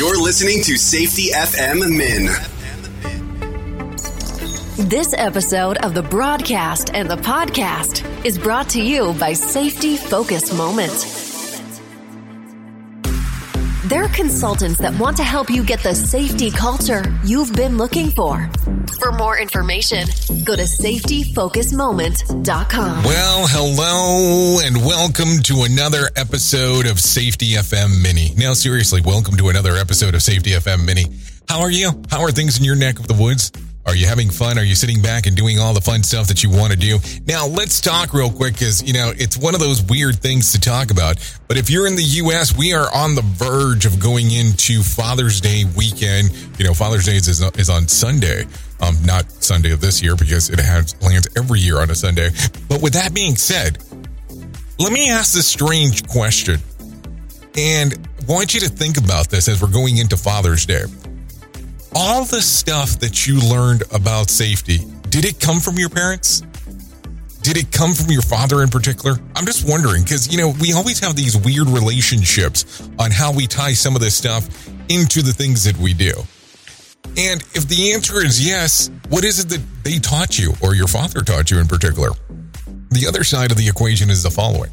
You're listening to Safety FM Min. This episode of the broadcast and the podcast is brought to you by Safety Focus Moment. They're consultants that want to help you get the safety culture you've been looking for. For more information, go to safetyfocusmoment.com. Well, hello and welcome to another episode of Safety FM Mini. Now, seriously, welcome to another episode of Safety FM Mini. How are you? How are things in your neck of the woods? Are you having fun? Are you sitting back and doing all the fun stuff that you want to do? Now, let's talk real quick because, you know, it's one of those weird things to talk about. But if you're in the U.S., we are on the verge of going into Father's Day weekend. You know, Father's Day is, is on Sunday. Um, not Sunday of this year because it has lands every year on a Sunday. But with that being said, let me ask this strange question. And I want you to think about this as we're going into Father's Day all the stuff that you learned about safety, did it come from your parents? Did it come from your father in particular? I'm just wondering because, you know, we always have these weird relationships on how we tie some of this stuff into the things that we do. And if the answer is yes, what is it that they taught you or your father taught you in particular? The other side of the equation is the following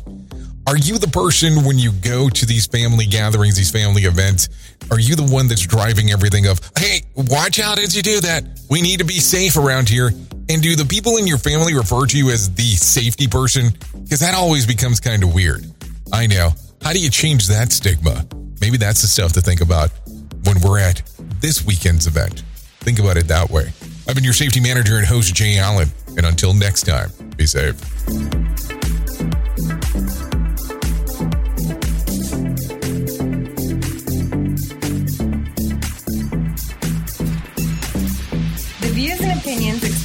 are you the person when you go to these family gatherings, these family events? Are you the one that's driving everything of, hey, watch out as you do that. We need to be safe around here. And do the people in your family refer to you as the safety person? Because that always becomes kind of weird. I know. How do you change that stigma? Maybe that's the stuff to think about when we're at this weekend's event. Think about it that way. I've been your safety manager and host, Jay Allen. And until next time, be safe.